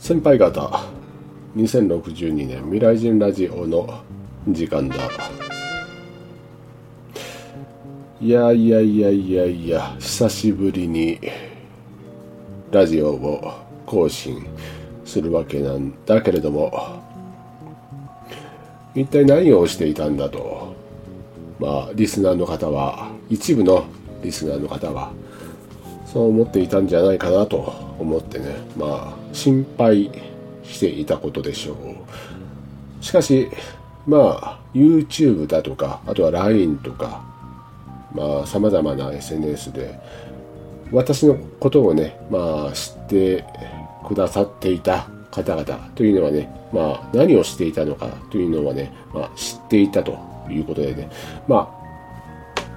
先輩方2062年未来人ラジオの時間だ。いやいやいやいやいや久しぶりにラジオを更新するわけなんだけれども一体何をしていたんだと。まあリスナーの方は一部のリスナーの方はそう思っていたんじゃないかなと思ってね。まあ心配していたことでしょう。しかしまあ YouTube だとかあとは LINE とかまあ様々な SNS で私のことをねまあ知ってくださっていた方々というのはねまあ何をしていたのかというのはね、まあ、知っていたということでね。まあ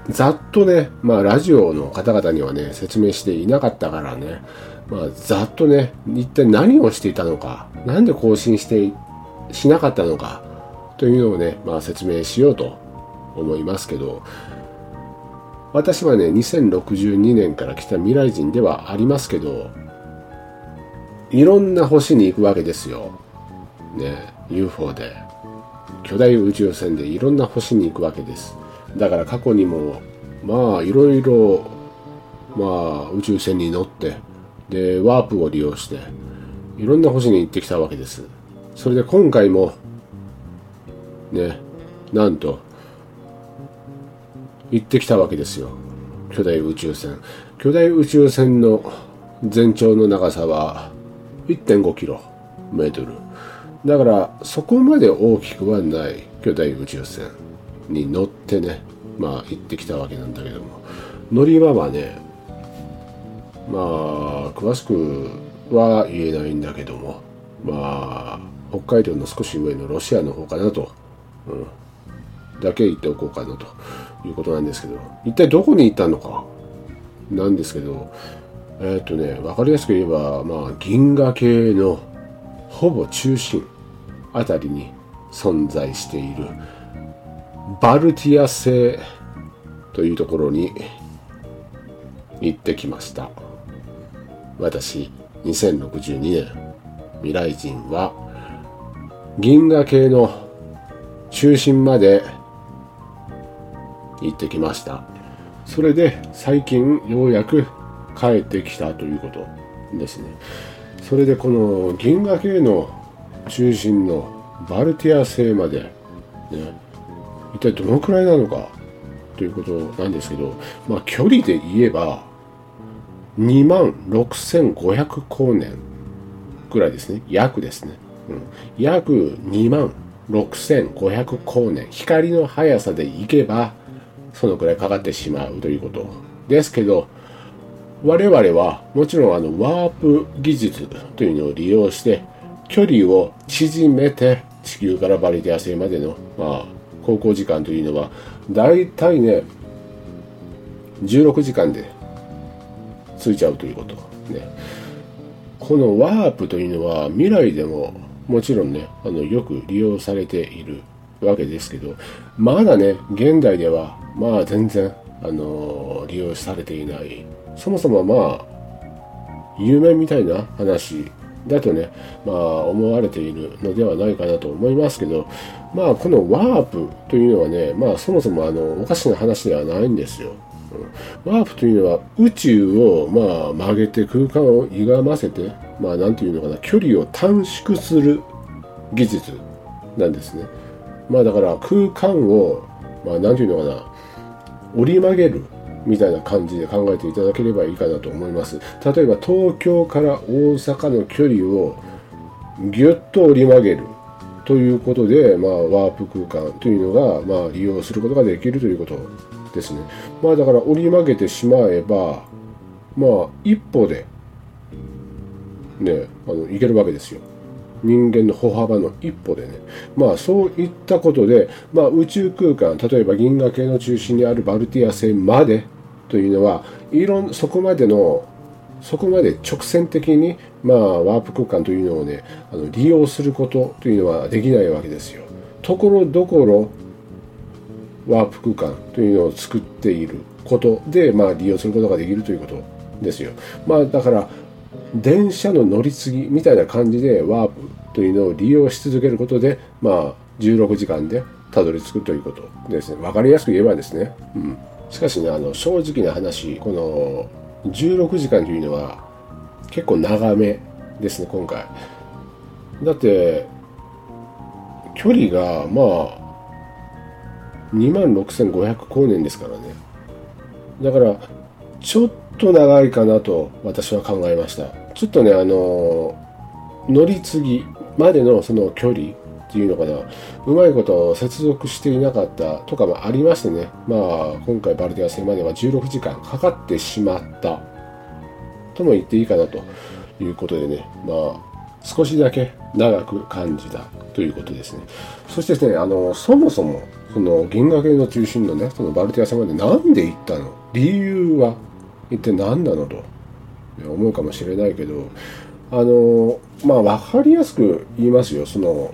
ざっとね、まあラジオの方々にはね、説明していなかったからね、まあざっとね、一体何をしていたのか、なんで更新してしなかったのか、というのをね、まあ説明しようと思いますけど、私はね、2062年から来た未来人ではありますけど、いろんな星に行くわけですよ。ね、UFO で。巨大宇宙船でいろんな星に行くわけです。だから過去にもまあいろいろまあ宇宙船に乗ってでワープを利用していろんな星に行ってきたわけです。それで今回もねなんと行ってきたわけですよ。巨大宇宙船。巨大宇宙船の全長の長さは1.5キロメートル。だからそこまで大きくはない巨大宇宙船に乗ってねまあ行ってきたわけなんだけども。乗り場はねまあ詳しくは言えないんだけどもまあ北海道の少し上のロシアの方かなと、うん、だけ言っておこうかなということなんですけど。一体どこに行ったのか？なんですけどえっ、ー、とね分かりやすく言えばまあ銀河系のほぼ中心あたりに存在しているバルティア星というところに行ってきました。私2062年未来人は銀河系の中心まで行ってきました。それで最近ようやく帰ってきたということですね。それでこの銀河系の中心のバルティア星まで、ね、一体どのくらいなのか？ということなんですけど、まあ、距離で言えば2万6500光年ぐらいですね。約ですね、うん、約2万6500光年。光の速さで行けばそのくらいかかってしまうということですけど我々はもちろんあのワープ技術というのを利用して距離を縮めて地球からバリディア星までの、まあ、航行時間というのは大体ね16時間で着いちゃうということ。ね。このワープというのは未来でももちろんねあのよく利用されているわけですけどまだね現代ではまあ全然あの利用されていない。そもそもまあ夢みたいな話だとね、まあ思われているのではないかなと思いますけど、まあこのワープというのはね、まあそもそもあのおかしな話ではないんですよ。ワープというのは宇宙をまあ曲げて空間を歪ませて、まあなんていうのかな、距離を短縮する技術なんですね。まあだから空間を、まあなんていうのかな、折り曲げるみたいな感じで考えていただければいいかなと思います例えば東京から大阪の距離をぎゅっと折り曲げるということで、まあ、ワープ空間というのが、まあ、利用することができるということですね。まあだから折り曲げてしまえば、まあ一歩で、ね、あの、いけるわけですよ。人間の歩幅の一歩でね。まあそういったことで、まあ宇宙空間、例えば銀河系の中心にあるバルティア星までというのはいろんそこまでのそこまで直線的に、まあ、ワープ空間というのをねあの利用することというのはできないわけですよ。ところどころワープ空間というのを作っていることで、まあ、利用することができるということですよ。まあ、だから電車の乗り継ぎみたいな感じでワープというのを利用し続けることで、まあ、16時間でたどり着くということですね。わかりやすく言えばですね。うん。しかしね、あの、正直な話、この16時間というのは結構長めですね、今回。だって、距離が、まあ、26,500光年ですからね。だから、ちょっと長いかなと私は考えました。ちょっとね、あの、乗り継ぎまでのその距離っていうのかな、うまいこと接続していなかったとかもありましてね、まあ、今回バルディア戦までは16時間かかってしまったとも言っていいかなということでね、まあ、少しだけ長く感じたということですね。そしてですね、あの、そもそも、その銀河系の中心のね、そのバルティア戦までなんで行ったの？理由は一体何なのと。思うかもしれないけど、あの、まあ、わかりやすく言いますよ。その、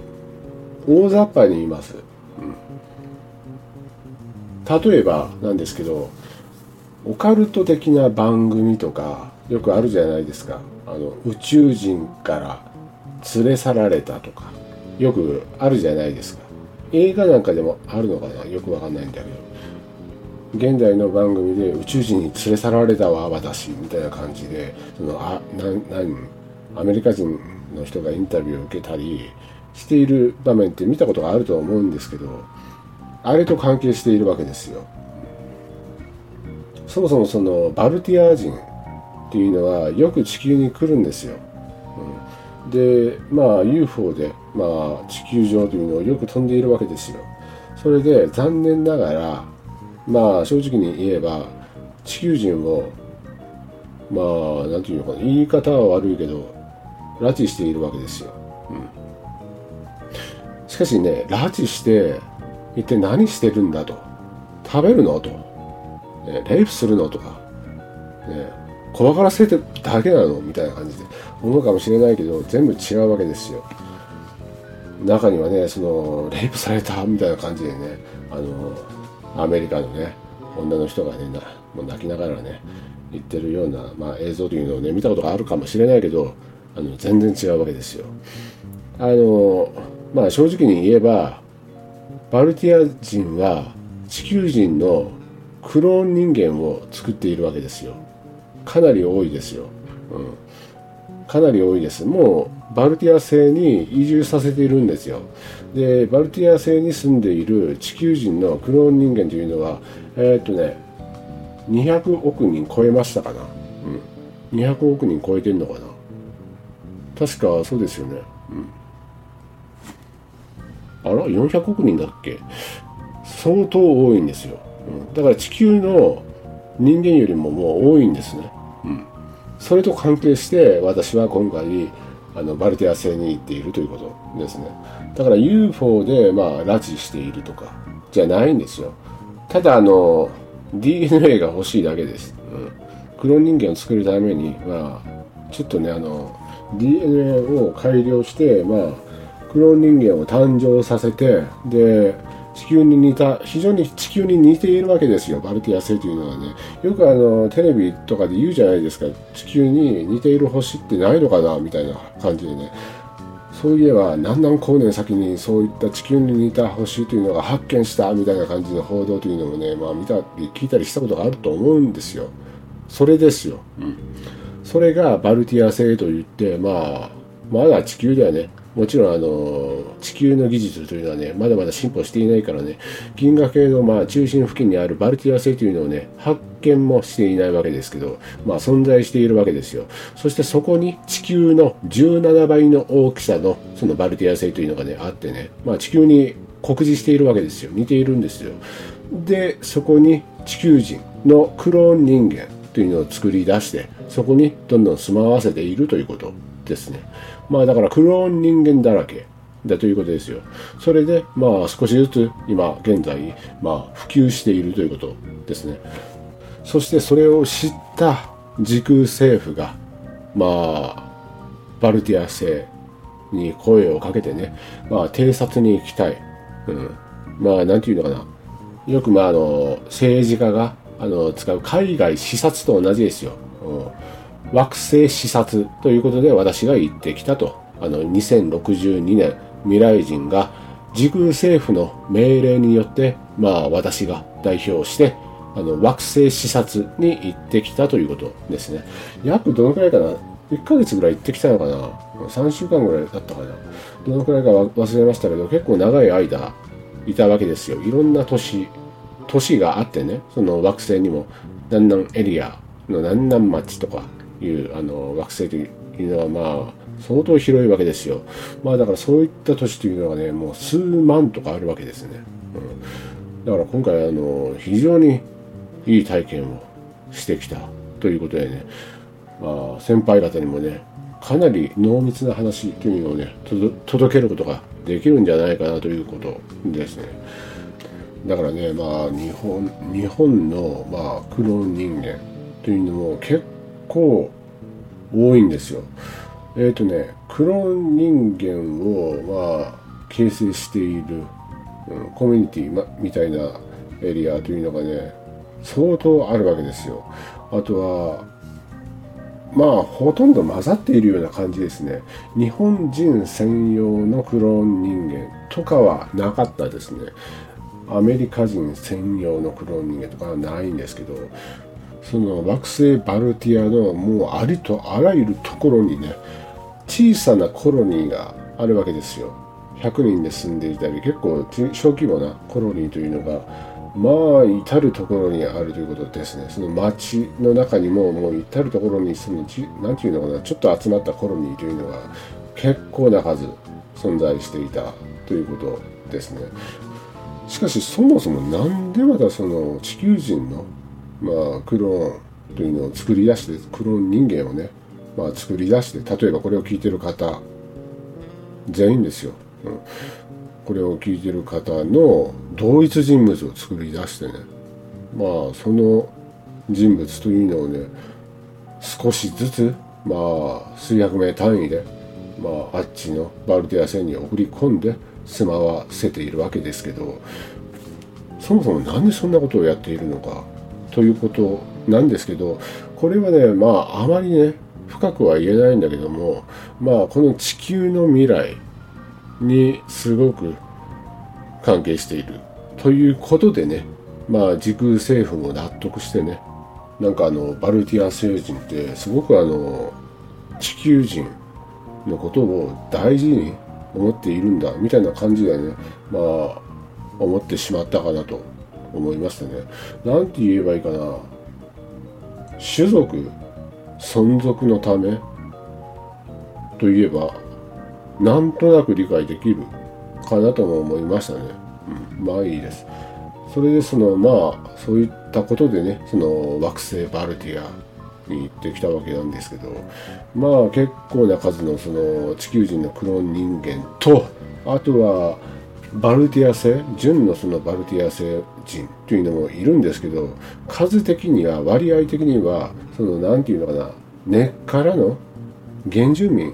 大雑把に言います。うん、例えばなんですけど、オカルト的な番組とかよくあるじゃないですか。あの宇宙人から連れ去られたとかよくあるじゃないですか。映画なんかでもあるのかな？よくわかんないんだけど。現代の番組で宇宙人に連れ去られたわ私みたいな感じでそのあな何アメリカ人の人がインタビューを受けたりしている場面って見たことがあると思うんですけどあれと関係しているわけですよ。そもそもそのバルティア人っていうのはよく地球に来るんですよ、うん、でまあ UFO で、まあ、地球上というのをよく飛んでいるわけですよ。それで残念ながらまあ正直に言えば地球人をまあ何て言うのかな言い方は悪いけど拉致しているわけですよ、うん、しかしね拉致して一体何してるんだと。食べるのと、ね、レイプするのとか、ね、怖がらせてるだけなのみたいな感じで。思うかもしれないけど全部違うわけですよ。中にはねそのレイプされたみたいな感じでねあのアメリカのね女の人がねもう泣きながらね言ってるような、まあ、映像というのをね見たことがあるかもしれないけどあの全然違うわけですよ。あのまあ正直に言えばバルティア人は地球人のクローン人間を作っているわけですよ。かなり多いですよ。うん、かなり多いです。もうバルティア星に移住させているんですよ。でバルティア星に住んでいる地球人のクローン人間というのはえー、っとね200億人超えましたかな。うん。200億人超えてんのかな。確かそうですよね。うん。あら400億人だっけ。相当多いんですよ、うん、だから地球の人間よりももう多いんですね。うん。それと関係して私は今回あのバルティア星に行っているということですね。だから UFO でまあ拉致しているとかじゃないんですよ。ただあの DNA が欲しいだけです、うん、クローン人間を作るためにまあちょっとねあの DNA を改良してまあクローン人間を誕生させてで地球に似た非常に地球に似ているわけですよ。バルティア星というのはね。よくあのテレビとかで言うじゃないですか。地球に似ている星ってないのかな？みたいな感じでね。そういえば何何光年先にそういった地球に似た星というのが発見したみたいな感じの報道というのもね、まあ、見たり聞いたりしたことがあると思うんですよ。それですよ。うん。それがバルティア星といって、まあ、まだ地球ではね、もちろんあの地球の技術というのはねまだまだ進歩していないからね銀河系のまあ中心付近にあるバルティア星というのをね発見もしていないわけですけどまあ存在しているわけですよ。そしてそこに地球の17倍の大きさのそのバルティア星というのがねあってねまあ地球に酷似しているわけですよ。似ているんですよ。でそこに地球人のクローン人間というのを作り出してそこにどんどん住まわせているということ。ですねまあだからクローン人間だらけだということですよ。それで、まあ少しずつ今現在、まあ普及しているということですね。そしてそれを知った時空政府が、まあ、バルティア星に声をかけてね、まあ偵察に行きたい。うん。まあなんていうのかな。よくまああの、政治家があの使う海外視察と同じですよ。うん惑星視察ということで私が行ってきたと。あの、2062年、未来人が時空政府の命令によって、まあ私が代表して、あの、惑星視察に行ってきたということですね。約どのくらいかな ?1 ヶ月ぐらい行ってきたのかな ?3 週間ぐらいだったかな？どのくらいか忘れましたけど、結構長い間いたわけですよ。いろんな都市、都市があってね、その惑星にも、南南エリアの南南町とかいうあの惑星というのはまあ相当広いわけですよ。まあだからそういった都市というのはね、もう数万とかあるわけですね。うん、だから今回あの非常にいい体験をしてきたということでね、まあ先輩方にもね、かなり濃密な話というのをね、届けることができるんじゃないかなということですね。だからね、まあ日本、日本のまあクローン人間というのも結構多いんですよ。えっ、ー、とね、クローン人間を、まあ、形成している、うん、コミュニティ、ま、みたいなエリアというのがね、相当あるわけですよ。あとは、まあ、ほとんど混ざっているような感じですね。日本人専用のクローン人間とかはなかったですね。アメリカ人専用のクローン人間とかはないんですけど、その惑星バルティアのもうありとあらゆるところにね小さなコロニーがあるわけですよ。100人で住んでいたり結構小規模なコロニーというのがまあ至る所にあるということですね。その町の中にももう至る所に住む何ていうのかなちょっと集まったコロニーというのが結構な数存在していたということですね。しかしそもそも何でまたその地球人のまあ、クローンというのを作り出して、クローン人間をね、まあ、作り出して、例えばこれを聞いてる方、全員ですよ。うん、これを聞いてる方の同一人物を作り出してね、まあ、その人物というのをね、少しずつ、まあ、数百名単位で、まあ、あっちのバルティア船に送り込んで住まわせているわけですけど、そもそもなんでそんなことをやっているのか、ということなんですけどこれはねまああまりね深くは言えないんだけどもまあこの地球の未来にすごく関係しているということでねまあ時空政府も納得してねなんかあのバルティア星人ってすごくあの地球人のことを大事に思っているんだみたいな感じでねまあ思ってしまったかなと思いましたね。なんて言えばいいかな。種族、存続のためといえば、なんとなく理解できるかなとも思いましたね。うん、まあいいです。それでそのまあそういったことでねその惑星バルティアに行ってきたわけなんですけどまあ結構な数のその地球人のクローン人間とあとはバルティア星純のそのバルティア星人というのもいるんですけど数的には割合的にはその何て言うのかな根っからの原住民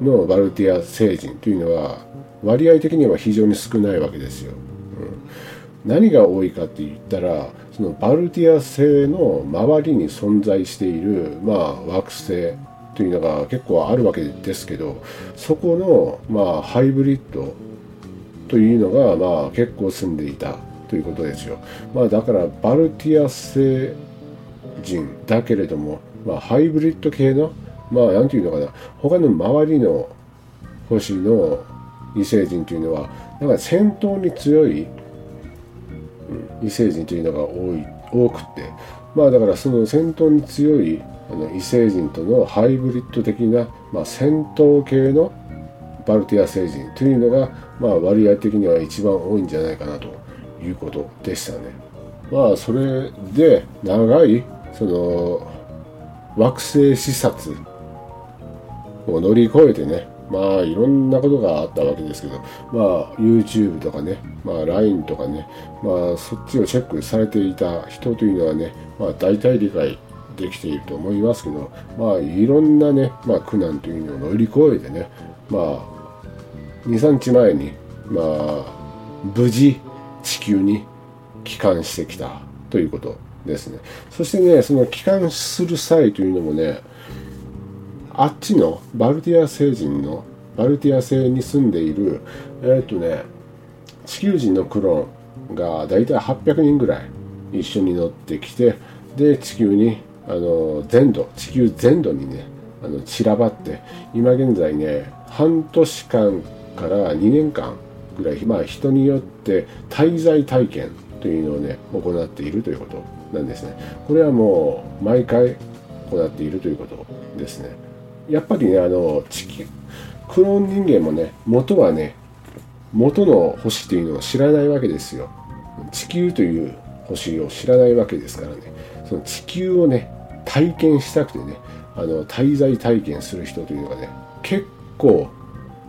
のバルティア星人というのは割合的には非常に少ないわけですよ。うん、何が多いかって言ったらそのバルティア星の周りに存在している、まあ、惑星というのが結構あるわけですけどそこの、まあ、ハイブリッドというのが、まあ、結構住んでいたということですよ。まあ、だからバルティア星人だけれども、まあ、ハイブリッド系の、まあ、なんていうのかな、他の周りの星の異星人というのは、なんか戦闘に強い、異星人というのが多い多くて、まあだからその戦闘に強いあの異星人とのハイブリッド的な、まあ、戦闘系のバルティア星人というのが、まあ、割合的には一番多いんじゃないかなということでしたね。まあそれで長いその惑星視察を乗り越えてねまあいろんなことがあったわけですけどまあ YouTube とかねまあ LINE とかねまあそっちをチェックされていた人というのはねまあ大体理解できていると思いますけどまあいろんなねまあ苦難というのを乗り越えてねまあ23日前にまあ無事地球に帰還してきたということですね。そしてねその帰還する際というのもねあっちのバルティア星人のバルティア星に住んでいるえー、っとね地球人のクローンがだいたい800人ぐらい一緒に乗ってきてで地球にあの全土地球全土にねあの散らばって今現在ね半年間から2年間ぐらい、まあ、人によって滞在体験というのをね行っているということなんですね。これはもう毎回行っているということですね。やっぱりねあの地球クローン人間もね元はね元の星というのを知らないわけですよ。地球という星を知らないわけですからね。その地球をね体験したくてねあの滞在体験する人というのがね結構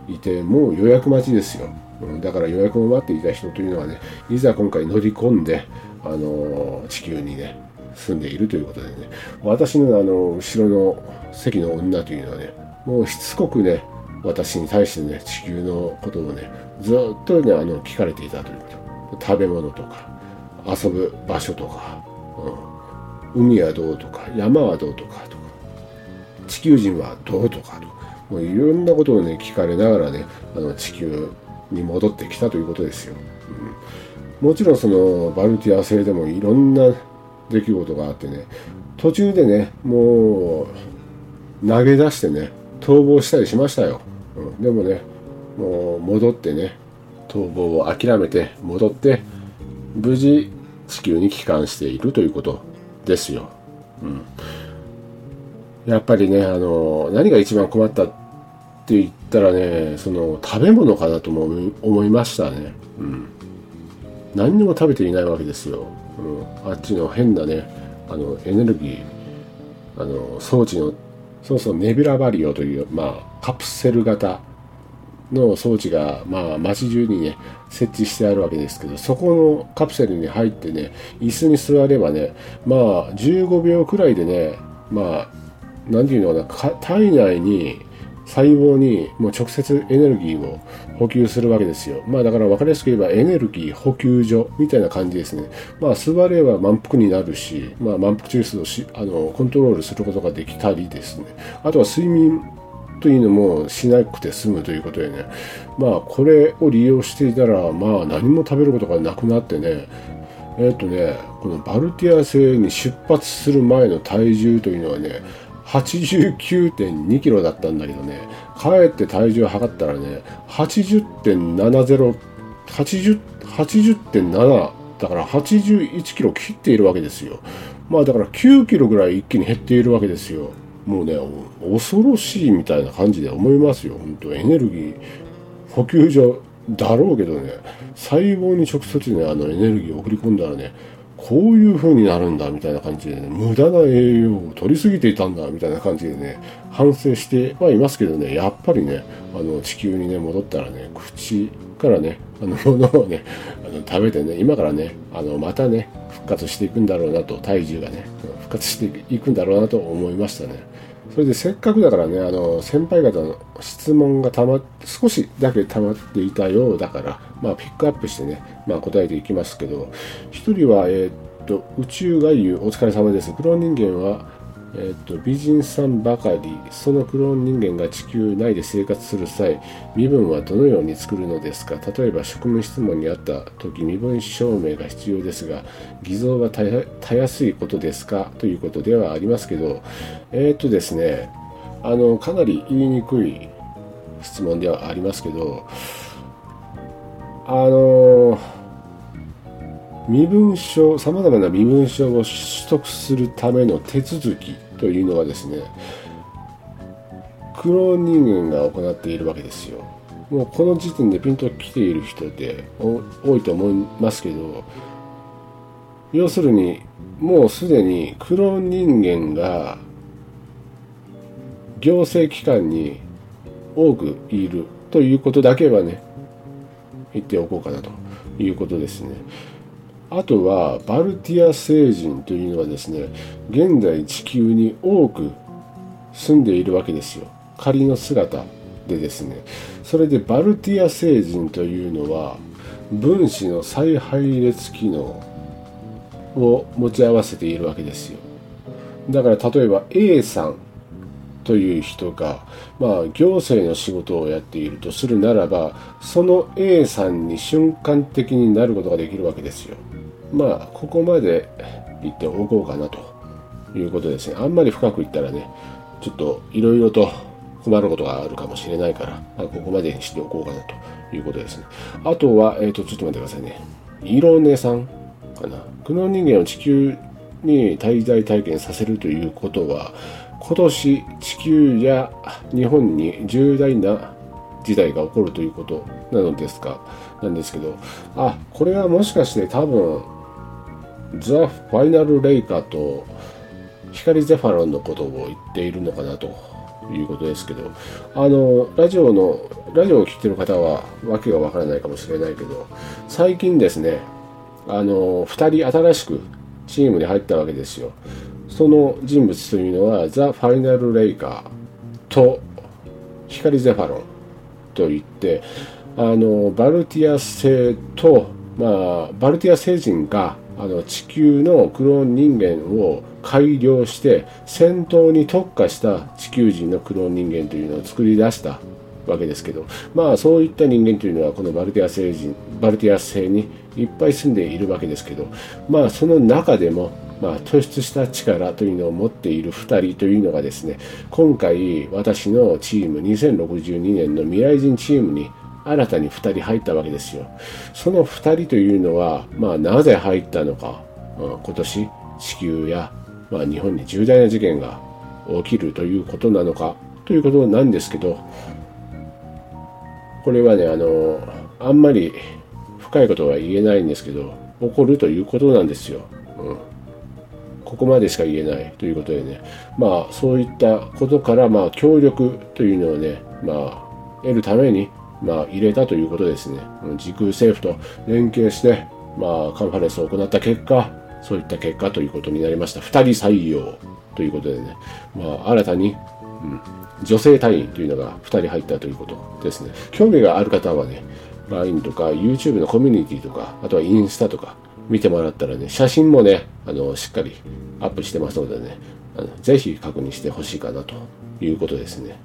いてもう予約待ちですよ、うん、だから予約を待っていた人というのはねいざ今回乗り込んで、あの地球にね住んでいるということでね私のあの後ろの席の女というのはねもうしつこくね私に対してね地球のことをねずっとねあの聞かれていたということ。食べ物とか遊ぶ場所とか、うん、海はどうとか山はどうとかとか地球人はどうとかとかもういろんなことをね聞かれながらねあの地球に戻ってきたということですよ、うん、もちろんそのバルティア星でもいろんな出来事があってね途中でねもう投げ出してね逃亡したりしましたよ、うん、でもねもう戻ってね逃亡を諦めて戻って無事地球に帰還しているということですよ、うん、やっぱりねあの何が一番困ったって言ったらねその食べ物かなとも思いましたね、うん、何にも食べていないわけですよ、うん、あっちの変なねあのエネルギーあの装置のそうそうネビラバリオというまあカプセル型の装置が、まあ、街中にね、設置してあるわけですけど、そこのカプセルに入ってね、椅子に座ればね、まあ、15秒くらいでね、まあ、なんていうのかな、体内に、細胞にもう直接エネルギーを補給するわけですよ。まあだから分かりやすく言えばエネルギー補給所みたいな感じですね。まあ座れば満腹になるし、まあ満腹中枢をしあのコントロールすることができたりですね。あとは睡眠というのもしなくて済むということでね、まあこれを利用していたら、まあ何も食べることがなくなってね、えっ、とね、このバルティア星に出発する前の体重というのはね、89.2キロだったんだけどね、帰って体重測ったらね、80.70、80、80.7だから81キロ切っているわけですよ。まあだから9キロぐらい一気に減っているわけですよ。もうね、恐ろしいみたいな感じで思いますよ。本当エネルギー補給所だろうけどね、細胞に直接ね、あのエネルギーを送り込んだらね、こういう風になるんだみたいな感じでね、無駄な栄養を取りすぎていたんだみたいな感じでね、反省してはいますけどね、やっぱりね、あの地球にね、戻ったらね、口からね、あの ものをね、あの食べてね、今からね、あのまたね、復活していくんだろうなと、体重がね、復活していくんだろうなと思いましたね。それでせっかくだからね、あの、先輩方の質問がたま、少しだけ溜まっていたようだから、まあ、ピックアップしてね、まあ、答えていきますけど、1人は、えー、っと、宇宙外遊、お疲れ様です。クローン人間は、えっと、美人さんばかり、そのクローン人間が地球内で生活する際、身分はどのように作るのですか？例えば職務質問にあった時、身分証明が必要ですが、偽造はたやすいことですか？ということではありますけど、えっとですね、あの、かなり言いにくい質問ではありますけど、あの身分証、さまざまな身分証を取得するための手続きというのはですねクローン人間が行っているわけですよもうこの時点でピンと来ている人で多いと思いますけど要するにもうすでにクローン人間が行政機関に多くいるということだけはね言っておこうかなということですね。あとはバルティア星人というのはですね現在地球に多く住んでいるわけですよ。仮の姿でですね。それでバルティア星人というのは分子の再配列機能を持ち合わせているわけですよ。だから例えば A さんという人が、まあ、行政の仕事をやっているとするならばその A さんに瞬間的になることができるわけですよ。まあここまで言っておこうかなということですね。あんまり深く言ったらねちょっといろいろと困ることがあるかもしれないから、まあ、ここまでにしておこうかなということですね。あとは、えっ、ー、と、ちょっと待ってくださいね。イロネさんかな。クノン人間を地球に滞在体験させるということは、今年地球や日本に重大な事態が起こるということなのですか？なんですけどあこれはもしかして多分ザ・ファイナル・レイカーと光ゼファロンのことを言っているのかなということですけどあのラジオのラジオを聴いてる方は訳がわからないかもしれないけど最近ですねあの2人新しくチームに入ったわけですよ。その人物というのはザ・ファイナル・レイカーと光ゼファロンといってあのバルティア星と、まあ、バルティア星人があの地球のクローン人間を改良して戦闘に特化した地球人のクローン人間というのを作り出したわけですけどまあそういった人間というのはこのバルティア星人バルティア星にいっぱい住んでいるわけですけどまあその中でもまあ、突出した力というのを持っている2人というのがですね今回私のチーム2062年の未来人チームに新たに2人入ったわけですよ。その2人というのは、まあ、なぜ入ったのか、うん、今年地球や、まあ、日本に重大な事件が起きるということなのかということなんですけどこれはねあのあんまり深いことは言えないんですけど起こるということなんですよ。うん。ここまでしか言えないということでね、まあそういったことからまあ協力というのをね、まあ得るためにまあ入れたということですね。時空政府と連携して、まあカンファレンスを行った結果、そういった結果ということになりました。2人採用ということでね、まあ新たに、うん、女性隊員というのが2人入ったということですね。興味がある方はね、LINE とか YouTube のコミュニティとか、あとはインスタとか見てもらったらね、写真もね、あの、しっかりアップしてますのでね、あのぜひ確認してほしいかなということですね。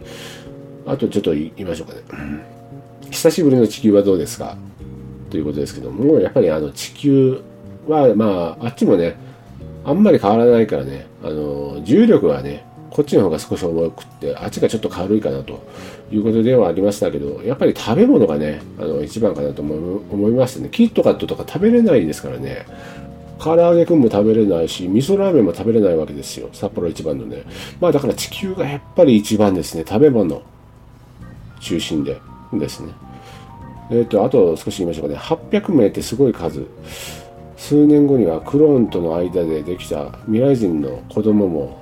あとちょっと言いましょうかね。久しぶりの地球はどうですか？ということですけども、やっぱりあの地球は、まあ、あっちもね、あんまり変わらないからね、あの、重力はね、こっちの方が少し重くって、あっちがちょっと軽いかなということではありましたけど、やっぱり食べ物がね、あの、一番かなと思いましたね。キットカットとか食べれないですからね。唐揚げくんも食べれないし、味噌ラーメンも食べれないわけですよ。札幌一番のね。まあだから地球がやっぱり一番ですね。食べ物中心でですね。えっ、ー、と、あと少し言いましょうかね。800名ってすごい数。数年後にはクローンとの間でできた未来人の子供も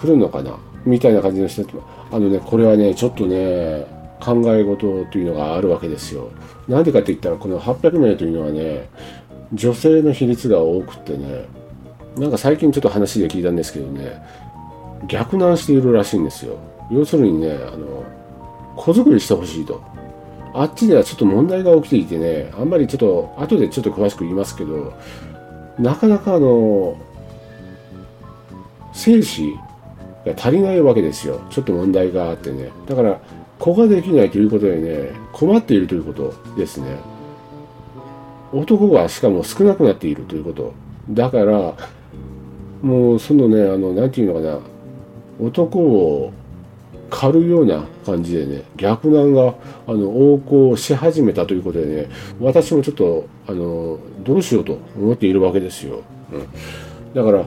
来るのかな？みたいな感じの人あのねこれはねちょっとね考え事というのがあるわけですよなんでかって言ったらこの800名というのはね女性の比率が多くってねなんか最近ちょっと話で聞いたんですけどね逆難しているらしいんですよ要するにねあの子作りしてほしいとあっちではちょっと問題が起きていてねあんまりちょっと後でちょっと詳しく言いますけどなかなかあの精子が足りないわけですよ。ちょっと問題があってね。だから子ができないということでね困っているということですね。男がしかも少なくなっているということ。だからもうそのねあの何て言うのかな。男を狩るような感じでね逆難があの横行し始めたということでね私もちょっとあのどうしようと思っているわけですよ、うん、だから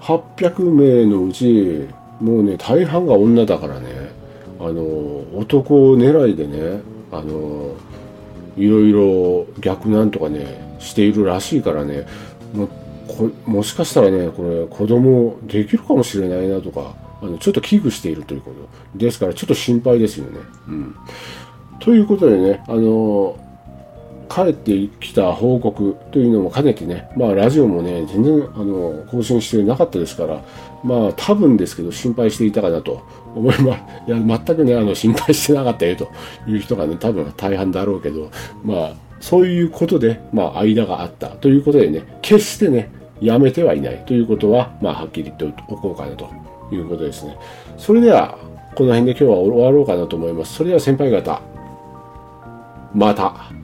800名のうちもうね大半が女だからねあの男狙いでねあのいろいろ逆なんとかねしているらしいからねももしかしたらねこれ子供できるかもしれないなとかあのちょっと危惧しているということですからちょっと心配ですよね。うん、ということでねあの帰ってきた報告というのも兼ねてね、まあラジオもね、全然あの更新してなかったですから、まあ多分ですけど心配していたかなと思います。いや、全くね、あの心配してなかったよという人がね、多分大半だろうけど、まあそういうことで、まあ間があったということでね、決してね、やめてはいないということは、まあはっきり言っておこうかなということですね。それでは、この辺で今日は終わろうかなと思います。それでは先輩方、また。